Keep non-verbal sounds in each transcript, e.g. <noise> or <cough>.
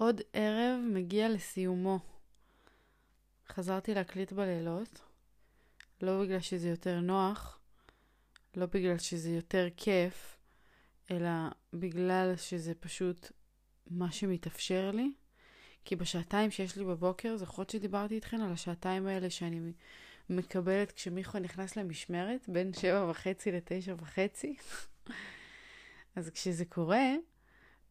עוד ערב מגיע לסיומו. חזרתי להקליט בלילות, לא בגלל שזה יותר נוח, לא בגלל שזה יותר כיף, אלא בגלל שזה פשוט מה שמתאפשר לי. כי בשעתיים שיש לי בבוקר, זוכרות שדיברתי איתכן על השעתיים האלה שאני מקבלת כשמיכו נכנס למשמרת, בין שבע וחצי לתשע וחצי. <laughs> אז כשזה קורה,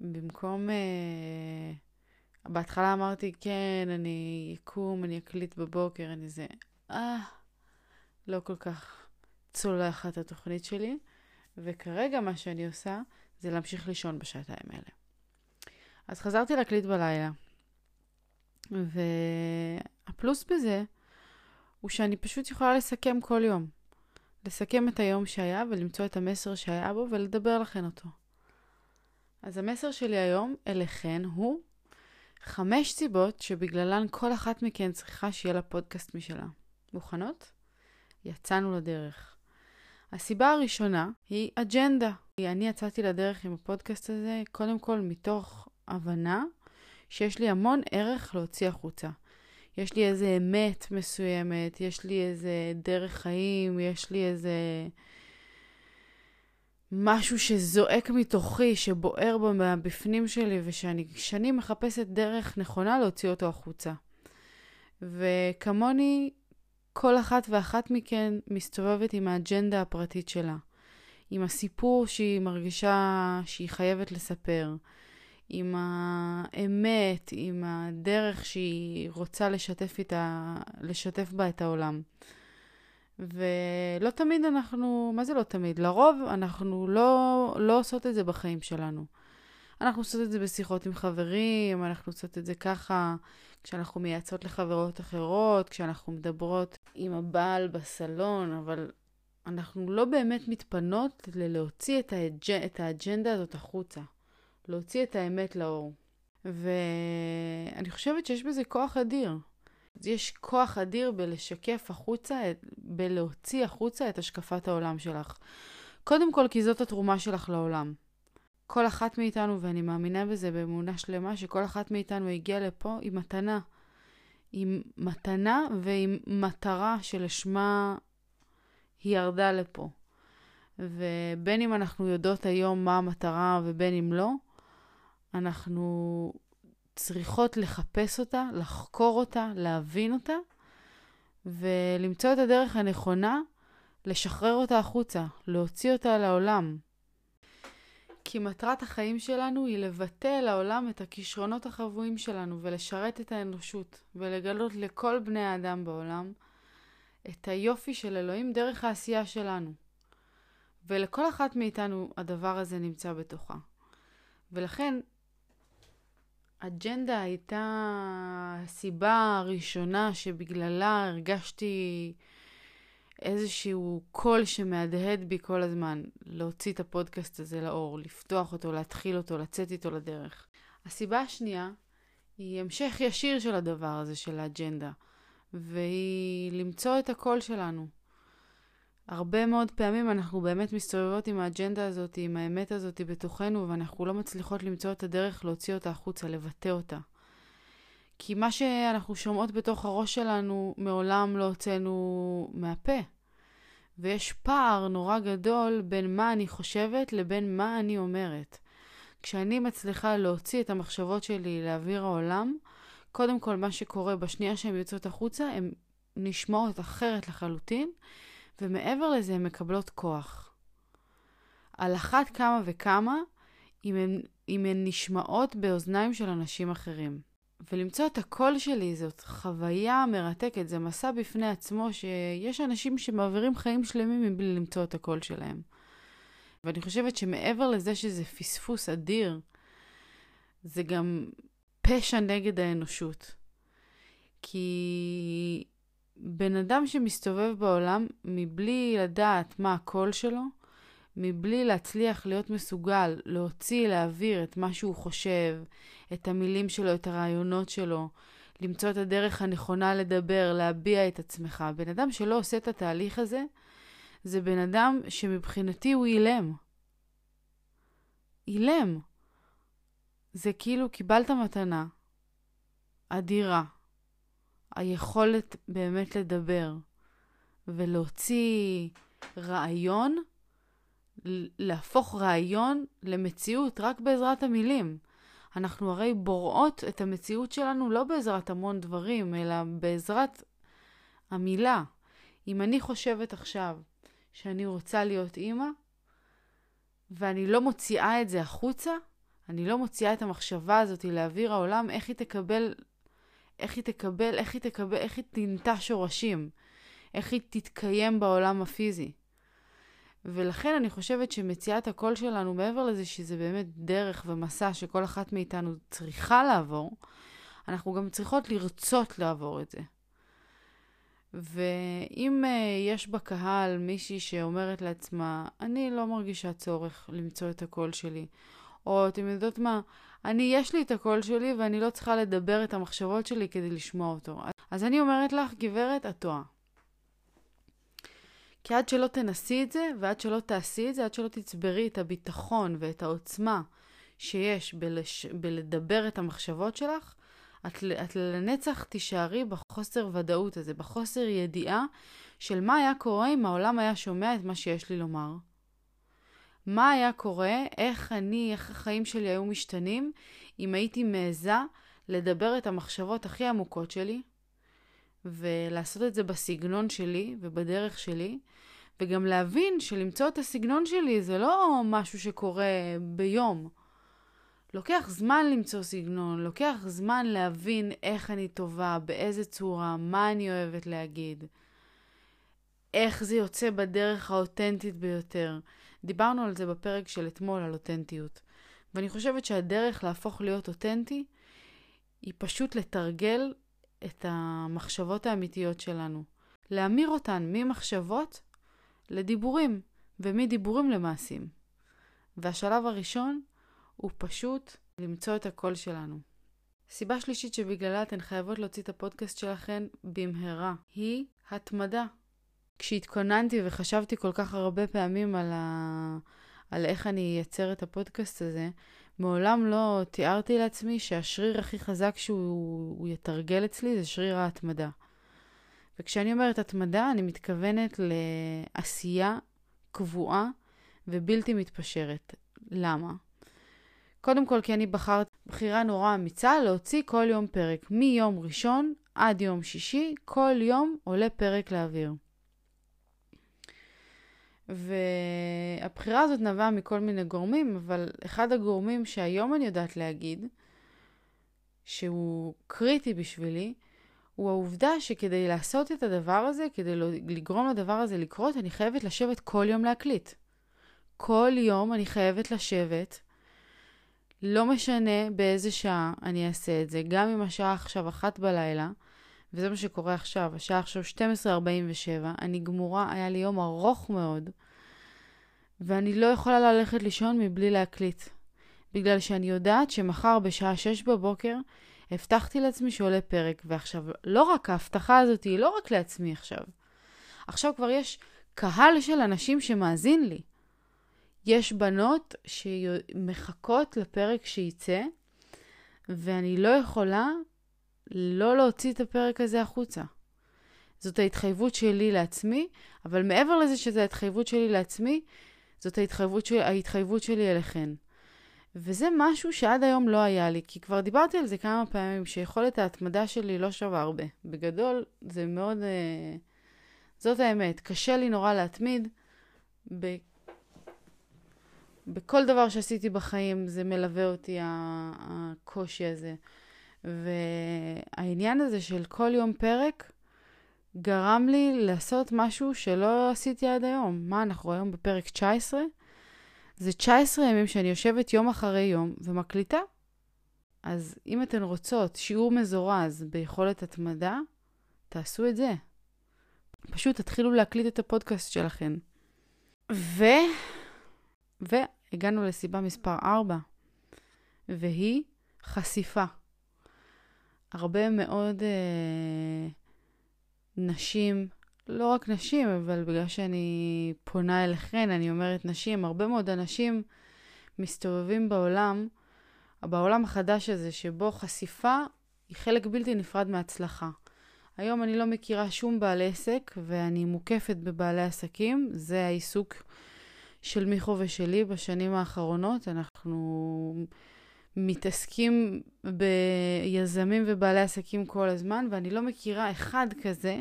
במקום... אה, בהתחלה אמרתי, כן, אני אקום, אני אקליט בבוקר, אני זה... אה, לא כל כך צולחת התוכנית שלי, וכרגע מה שאני עושה זה להמשיך לישון בשעתיים האלה. אז חזרתי להקליט בלילה, והפלוס בזה הוא שאני פשוט יכולה לסכם כל יום. לסכם את היום שהיה ולמצוא את המסר שהיה בו ולדבר לכן אותו. אז המסר שלי היום אליכן הוא חמש סיבות שבגללן כל אחת מכן צריכה שיהיה לה פודקאסט משלה. מוכנות? יצאנו לדרך. הסיבה הראשונה היא אג'נדה. אני יצאתי לדרך עם הפודקאסט הזה קודם כל מתוך הבנה שיש לי המון ערך להוציא החוצה. יש לי איזה אמת מסוימת, יש לי איזה דרך חיים, יש לי איזה משהו שזועק מתוכי, שבוער בפנים שלי, ושאני שנים מחפשת דרך נכונה להוציא אותו החוצה. וכמוני, כל אחת ואחת מכן מסתובבת עם האג'נדה הפרטית שלה, עם הסיפור שהיא מרגישה שהיא חייבת לספר, עם האמת, עם הדרך שהיא רוצה לשתף, איתה, לשתף בה את העולם. ולא תמיד אנחנו, מה זה לא תמיד? לרוב אנחנו לא, לא עושות את זה בחיים שלנו. אנחנו עושות את זה בשיחות עם חברים, אנחנו עושות את זה ככה כשאנחנו מייעצות לחברות אחרות, כשאנחנו מדברות עם הבעל בסלון, אבל אנחנו לא באמת מתפנות ללהוציא את, האג'... את האג'נדה הזאת החוצה. להוציא את האמת לאור. ואני חושבת שיש בזה כוח אדיר. יש כוח אדיר בלשקף החוצה, בלהוציא החוצה את השקפת העולם שלך. קודם כל, כי זאת התרומה שלך לעולם. כל אחת מאיתנו, ואני מאמינה בזה באמונה שלמה, שכל אחת מאיתנו הגיעה לפה עם מתנה. עם מתנה ועם מטרה שלשמה היא ירדה לפה. ובין אם אנחנו יודעות היום מה המטרה ובין אם לא, אנחנו צריכות לחפש אותה, לחקור אותה, להבין אותה, ולמצוא את הדרך הנכונה לשחרר אותה החוצה, להוציא אותה לעולם. כי מטרת החיים שלנו היא לבטא לעולם את הכישרונות החבויים שלנו ולשרת את האנושות ולגלות לכל בני האדם בעולם את היופי של אלוהים דרך העשייה שלנו. ולכל אחת מאיתנו הדבר הזה נמצא בתוכה. ולכן אג'נדה הייתה הסיבה הראשונה שבגללה הרגשתי איזשהו קול שמהדהד בי כל הזמן, להוציא את הפודקאסט הזה לאור, לפתוח אותו, להתחיל אותו, לצאת איתו לדרך. הסיבה השנייה היא המשך ישיר של הדבר הזה, של האג'נדה, והיא למצוא את הקול שלנו. הרבה מאוד פעמים אנחנו באמת מסתובבות עם האג'נדה הזאת, עם האמת הזאת בתוכנו, ואנחנו לא מצליחות למצוא את הדרך להוציא אותה החוצה, לבטא אותה. כי מה שאנחנו שומעות בתוך הראש שלנו, מעולם לא הוצאנו מהפה. ויש פער נורא גדול בין מה אני חושבת לבין מה אני אומרת. כשאני מצליחה להוציא את המחשבות שלי לאוויר העולם, קודם כל מה שקורה בשנייה שהן יוצאות החוצה, הן נשמעות אחרת לחלוטין, ומעבר לזה הן מקבלות כוח. על אחת כמה וכמה אם הן, אם הן נשמעות באוזניים של אנשים אחרים. ולמצוא את הקול שלי זאת חוויה מרתקת, זה מסע בפני עצמו שיש אנשים שמעבירים חיים שלמים מבלי למצוא את הקול שלהם. ואני חושבת שמעבר לזה שזה פספוס אדיר, זה גם פשע נגד האנושות. כי בן אדם שמסתובב בעולם מבלי לדעת מה הקול שלו, מבלי להצליח להיות מסוגל להוציא, להעביר את מה שהוא חושב, את המילים שלו, את הרעיונות שלו, למצוא את הדרך הנכונה לדבר, להביע את עצמך. בן אדם שלא עושה את התהליך הזה, זה בן אדם שמבחינתי הוא אילם. אילם. זה כאילו קיבלת מתנה, אדירה. היכולת באמת לדבר ולהוציא רעיון, להפוך רעיון למציאות רק בעזרת המילים. אנחנו הרי בוראות את המציאות שלנו לא בעזרת המון דברים, אלא בעזרת המילה. אם אני חושבת עכשיו שאני רוצה להיות אימא, ואני לא מוציאה את זה החוצה, אני לא מוציאה את המחשבה הזאת לאוויר העולם, איך היא תקבל, איך היא תקבל, איך היא תקבל, איך היא תנטע שורשים, איך היא תתקיים בעולם הפיזי. ולכן אני חושבת שמציאת הקול שלנו, מעבר לזה שזה באמת דרך ומסע שכל אחת מאיתנו צריכה לעבור, אנחנו גם צריכות לרצות לעבור את זה. ואם uh, יש בקהל מישהי שאומרת לעצמה, אני לא מרגישה צורך למצוא את הקול שלי, או אתם יודעות מה, אני, יש לי את הקול שלי ואני לא צריכה לדבר את המחשבות שלי כדי לשמוע אותו. אז אני אומרת לך, גברת, את טועה. כי עד שלא תנסי את זה, ועד שלא תעשי את זה, עד שלא תצברי את הביטחון ואת העוצמה שיש בלש... בלדבר את המחשבות שלך, את, את לנצח תישארי בחוסר ודאות הזה, בחוסר ידיעה של מה היה קורה אם העולם היה שומע את מה שיש לי לומר. מה היה קורה, איך אני, איך החיים שלי היו משתנים, אם הייתי מעיזה לדבר את המחשבות הכי עמוקות שלי, ולעשות את זה בסגנון שלי ובדרך שלי, וגם להבין שלמצוא את הסגנון שלי זה לא משהו שקורה ביום. לוקח זמן למצוא סגנון, לוקח זמן להבין איך אני טובה, באיזה צורה, מה אני אוהבת להגיד, איך זה יוצא בדרך האותנטית ביותר. דיברנו על זה בפרק של אתמול, על אותנטיות. ואני חושבת שהדרך להפוך להיות אותנטי היא פשוט לתרגל את המחשבות האמיתיות שלנו. להמיר אותן ממחשבות לדיבורים, ומדיבורים למעשים. והשלב הראשון הוא פשוט למצוא את הקול שלנו. סיבה שלישית שבגללה אתן חייבות להוציא את הפודקאסט שלכן במהרה היא התמדה. כשהתכוננתי וחשבתי כל כך הרבה פעמים על, ה... על איך אני אייצר את הפודקאסט הזה, מעולם לא תיארתי לעצמי שהשריר הכי חזק שהוא יתרגל אצלי זה שריר ההתמדה. וכשאני אומרת התמדה, אני מתכוונת לעשייה קבועה ובלתי מתפשרת. למה? קודם כל כי אני בחרת בחירה נורא אמיצה להוציא כל יום פרק. מיום ראשון עד יום שישי, כל יום עולה פרק לאוויר. והבחירה הזאת נבעה מכל מיני גורמים, אבל אחד הגורמים שהיום אני יודעת להגיד, שהוא קריטי בשבילי, הוא העובדה שכדי לעשות את הדבר הזה, כדי לא, לגרום לדבר הזה לקרות, אני חייבת לשבת כל יום להקליט. כל יום אני חייבת לשבת, לא משנה באיזה שעה אני אעשה את זה, גם אם השעה עכשיו אחת בלילה, וזה מה שקורה עכשיו, השעה עכשיו 12.47, אני גמורה, היה לי יום ארוך מאוד, ואני לא יכולה ללכת לישון מבלי להקליט. בגלל שאני יודעת שמחר בשעה 6 בבוקר הבטחתי לעצמי שעולה פרק, ועכשיו, לא רק ההבטחה הזאת היא לא רק לעצמי עכשיו. עכשיו כבר יש קהל של אנשים שמאזין לי. יש בנות שמחכות לפרק שייצא, ואני לא יכולה לא להוציא את הפרק הזה החוצה. זאת ההתחייבות שלי לעצמי, אבל מעבר לזה שזו ההתחייבות שלי לעצמי, זאת ההתחייבות, של, ההתחייבות שלי אליכן. וזה משהו שעד היום לא היה לי, כי כבר דיברתי על זה כמה פעמים, שיכולת ההתמדה שלי לא שווה הרבה. בגדול, זה מאוד... אה, זאת האמת, קשה לי נורא להתמיד. ב... בכל דבר שעשיתי בחיים זה מלווה אותי, הקושי הזה. והעניין הזה של כל יום פרק גרם לי לעשות משהו שלא עשיתי עד היום. מה, אנחנו היום בפרק 19? זה 19 ימים שאני יושבת יום אחרי יום ומקליטה. אז אם אתן רוצות שיעור מזורז ביכולת התמדה, תעשו את זה. פשוט תתחילו להקליט את הפודקאסט שלכם. ו... והגענו לסיבה מספר 4, והיא חשיפה. הרבה מאוד אה, נשים לא רק נשים, אבל בגלל שאני פונה אליכן, אני אומרת נשים, הרבה מאוד אנשים מסתובבים בעולם, בעולם החדש הזה, שבו חשיפה היא חלק בלתי נפרד מהצלחה. היום אני לא מכירה שום בעל עסק ואני מוקפת בבעלי עסקים, זה העיסוק של מיכו ושלי בשנים האחרונות. אנחנו מתעסקים ביזמים ובעלי עסקים כל הזמן, ואני לא מכירה אחד כזה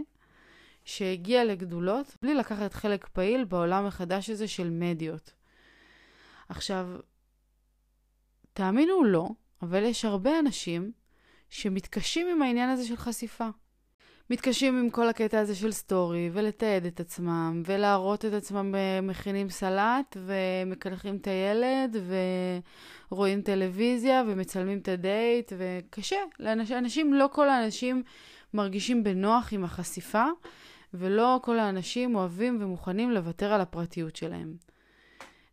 שהגיע לגדולות בלי לקחת חלק פעיל בעולם החדש הזה של מדיות. עכשיו, תאמינו או לא, אבל יש הרבה אנשים שמתקשים עם העניין הזה של חשיפה. מתקשים עם כל הקטע הזה של סטורי, ולתעד את עצמם, ולהראות את עצמם מכינים סלט, ומקלחים את הילד, ורואים טלוויזיה, ומצלמים את הדייט, וקשה. לאנשים, אנשים, לא כל האנשים מרגישים בנוח עם החשיפה, ולא כל האנשים אוהבים ומוכנים לוותר על הפרטיות שלהם.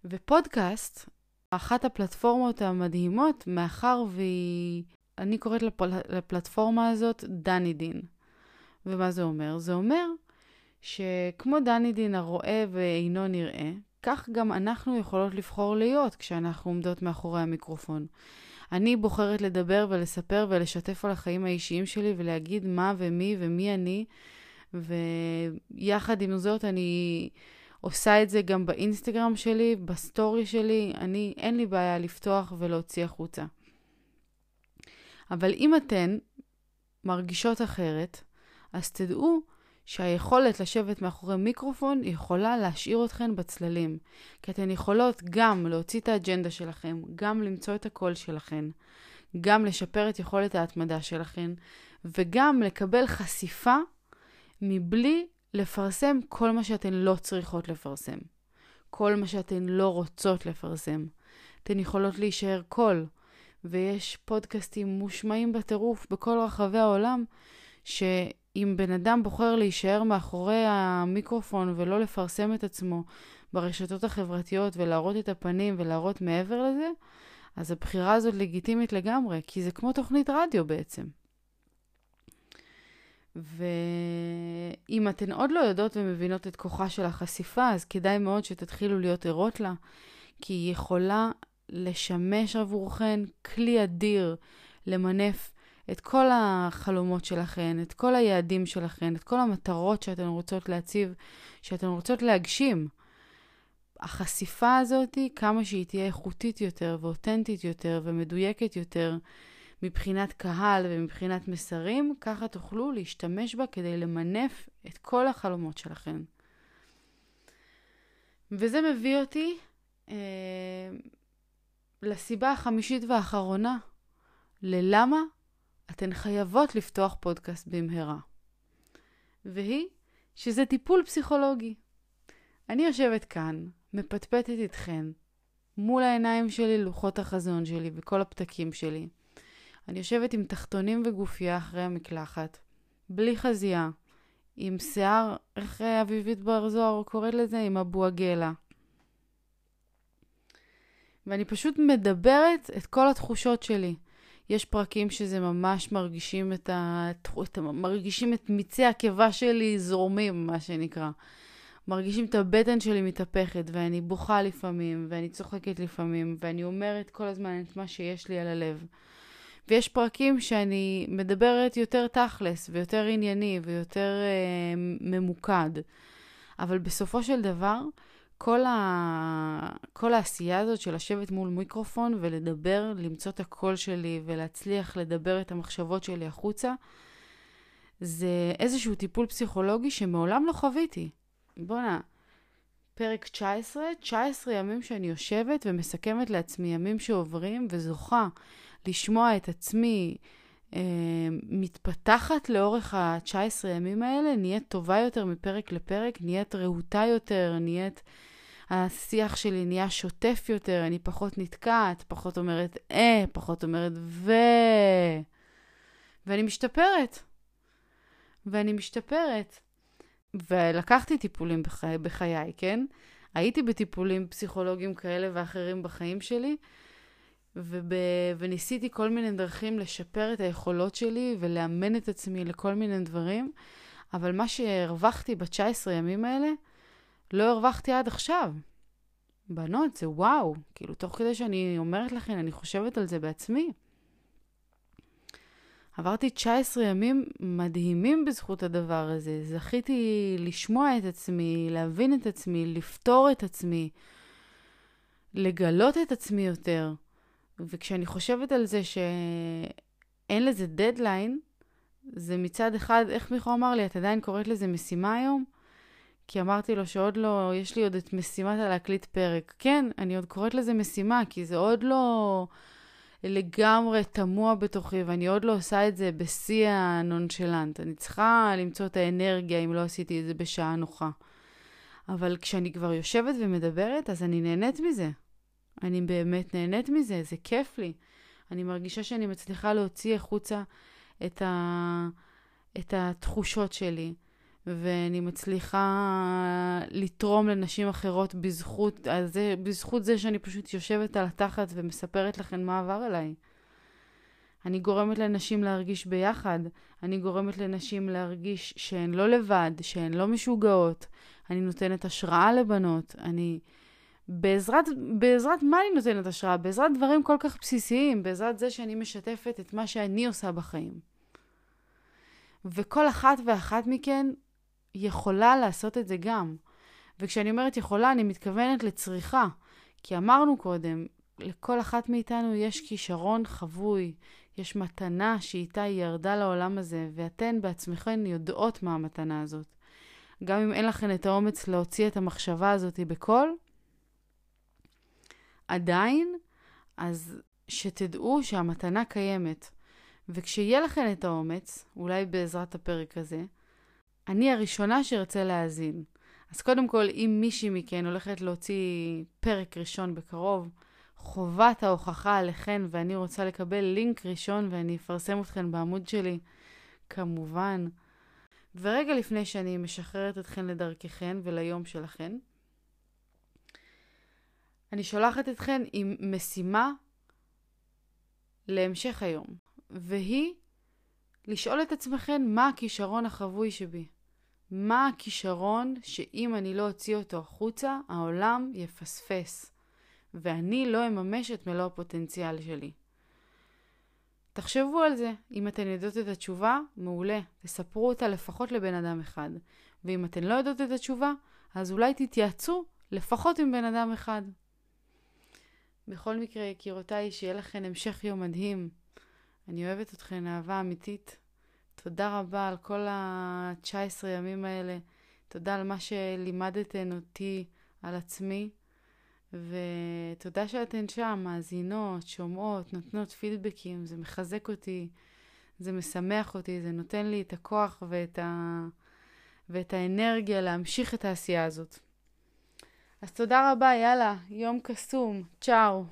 ופודקאסט, אחת הפלטפורמות המדהימות, מאחר והיא, אני קוראת לפל... לפלטפורמה הזאת דני דין. ומה זה אומר? זה אומר שכמו דני דין הרואה ואינו נראה, כך גם אנחנו יכולות לבחור להיות כשאנחנו עומדות מאחורי המיקרופון. אני בוחרת לדבר ולספר ולשתף על החיים האישיים שלי ולהגיד מה ומי ומי אני, ויחד עם זאת אני עושה את זה גם באינסטגרם שלי, בסטורי שלי, אני, אין לי בעיה לפתוח ולהוציא החוצה. אבל אם אתן מרגישות אחרת, אז תדעו שהיכולת לשבת מאחורי מיקרופון יכולה להשאיר אתכן בצללים. כי אתן יכולות גם להוציא את האג'נדה שלכם, גם למצוא את הקול שלכן, גם לשפר את יכולת ההתמדה שלכן, וגם לקבל חשיפה מבלי לפרסם כל מה שאתן לא צריכות לפרסם. כל מה שאתן לא רוצות לפרסם. אתן יכולות להישאר קול, ויש פודקאסטים מושמעים בטירוף בכל רחבי העולם, שאם בן אדם בוחר להישאר מאחורי המיקרופון ולא לפרסם את עצמו ברשתות החברתיות ולהראות את הפנים ולהראות מעבר לזה, אז הבחירה הזאת לגיטימית לגמרי, כי זה כמו תוכנית רדיו בעצם. ואם אתן עוד לא יודעות ומבינות את כוחה של החשיפה, אז כדאי מאוד שתתחילו להיות ערות לה, כי היא יכולה לשמש עבורכן כלי אדיר למנף את כל החלומות שלכן, את כל היעדים שלכן, את כל המטרות שאתן רוצות להציב, שאתן רוצות להגשים. החשיפה הזאת, כמה שהיא תהיה איכותית יותר ואותנטית יותר ומדויקת יותר, מבחינת קהל ומבחינת מסרים, ככה תוכלו להשתמש בה כדי למנף את כל החלומות שלכם. וזה מביא אותי אה, לסיבה החמישית והאחרונה, ללמה אתן חייבות לפתוח פודקאסט במהרה. והיא שזה טיפול פסיכולוגי. אני יושבת כאן, מפטפטת איתכן, מול העיניים שלי לוחות החזון שלי וכל הפתקים שלי. אני יושבת עם תחתונים וגופייה אחרי המקלחת, בלי חזייה, עם שיער, איך אביבית בר זוהר קוראת לזה? עם אבו-עגלה. ואני פשוט מדברת את כל התחושות שלי. יש פרקים שזה ממש מרגישים את ה... את ה... מרגישים את מיצי הקיבה שלי זורמים, מה שנקרא. מרגישים את הבטן שלי מתהפכת, ואני בוכה לפעמים, ואני צוחקת לפעמים, ואני אומרת כל הזמן את מה שיש לי על הלב. ויש פרקים שאני מדברת יותר תכלס, ויותר ענייני, ויותר אה, ממוקד. אבל בסופו של דבר, כל, ה... כל העשייה הזאת של לשבת מול מיקרופון ולדבר, למצוא את הקול שלי ולהצליח לדבר את המחשבות שלי החוצה, זה איזשהו טיפול פסיכולוגי שמעולם לא חוויתי. בואנה, פרק 19, 19 ימים שאני יושבת ומסכמת לעצמי ימים שעוברים וזוכה לשמוע את עצמי מתפתחת לאורך ה-19 ימים האלה, נהיית טובה יותר מפרק לפרק, נהיית רהוטה יותר, נהיית... השיח שלי נהיה שוטף יותר, אני פחות נתקעת, פחות אומרת אה, פחות אומרת ו... ואני משתפרת. ואני משתפרת. ולקחתי טיפולים בחיי, בחיי, כן? הייתי בטיפולים פסיכולוגיים כאלה ואחרים בחיים שלי, וב... וניסיתי כל מיני דרכים לשפר את היכולות שלי ולאמן את עצמי לכל מיני דברים, אבל מה שהרווחתי ב-19 ימים האלה, לא הרווחתי עד עכשיו. בנות, זה וואו. כאילו, תוך כדי שאני אומרת לכם, אני חושבת על זה בעצמי. עברתי 19 ימים מדהימים בזכות הדבר הזה. זכיתי לשמוע את עצמי, להבין את עצמי, לפתור את עצמי, לגלות את עצמי יותר. וכשאני חושבת על זה שאין לזה דדליין, זה מצד אחד, איך מיכו אמר לי, את עדיין קוראת לזה משימה היום? כי אמרתי לו שעוד לא, יש לי עוד את משימת הלהקליט פרק. כן, אני עוד קוראת לזה משימה, כי זה עוד לא לגמרי תמוה בתוכי, ואני עוד לא עושה את זה בשיא הנונשלנט. אני צריכה למצוא את האנרגיה אם לא עשיתי את זה בשעה נוחה. אבל כשאני כבר יושבת ומדברת, אז אני נהנית מזה. אני באמת נהנית מזה, זה כיף לי. אני מרגישה שאני מצליחה להוציא החוצה את, ה... את התחושות שלי, ואני מצליחה לתרום לנשים אחרות בזכות זה, בזכות זה שאני פשוט יושבת על התחת ומספרת לכן מה עבר אליי. אני גורמת לנשים להרגיש ביחד, אני גורמת לנשים להרגיש שהן לא לבד, שהן לא משוגעות, אני נותנת השראה לבנות, אני... בעזרת, בעזרת מה אני נותנת השראה? בעזרת דברים כל כך בסיסיים, בעזרת זה שאני משתפת את מה שאני עושה בחיים. וכל אחת ואחת מכן יכולה לעשות את זה גם. וכשאני אומרת יכולה, אני מתכוונת לצריכה. כי אמרנו קודם, לכל אחת מאיתנו יש כישרון חבוי, יש מתנה שאיתה היא ירדה לעולם הזה, ואתן בעצמכן יודעות מה המתנה הזאת. גם אם אין לכן את האומץ להוציא את המחשבה הזאת בקול, עדיין, אז שתדעו שהמתנה קיימת. וכשיהיה לכן את האומץ, אולי בעזרת הפרק הזה, אני הראשונה שארצה להאזין. אז קודם כל, אם מישהי מכן הולכת להוציא פרק ראשון בקרוב, חובת ההוכחה עליכן, ואני רוצה לקבל לינק ראשון ואני אפרסם אתכן בעמוד שלי, כמובן. ורגע לפני שאני משחררת אתכן לדרככן וליום שלכן, אני שולחת אתכן עם משימה להמשך היום, והיא לשאול את עצמכן מה הכישרון החבוי שבי. מה הכישרון שאם אני לא אוציא אותו החוצה, העולם יפספס, ואני לא אממש את מלוא הפוטנציאל שלי. תחשבו על זה. אם אתן יודעות את התשובה, מעולה. תספרו אותה לפחות לבן אדם אחד. ואם אתן לא יודעות את התשובה, אז אולי תתייעצו לפחות עם בן אדם אחד. בכל מקרה, יקירותיי, שיהיה לכן המשך יום מדהים. אני אוהבת אתכן אהבה אמיתית. תודה רבה על כל ה-19 ימים האלה. תודה על מה שלימדתן אותי על עצמי. ותודה שאתן שם, מאזינות, שומעות, נותנות פידבקים, זה מחזק אותי, זה משמח אותי, זה נותן לי את הכוח ואת, ה... ואת האנרגיה להמשיך את העשייה הזאת. אז תודה רבה, יאללה, יום קסום, צ'או.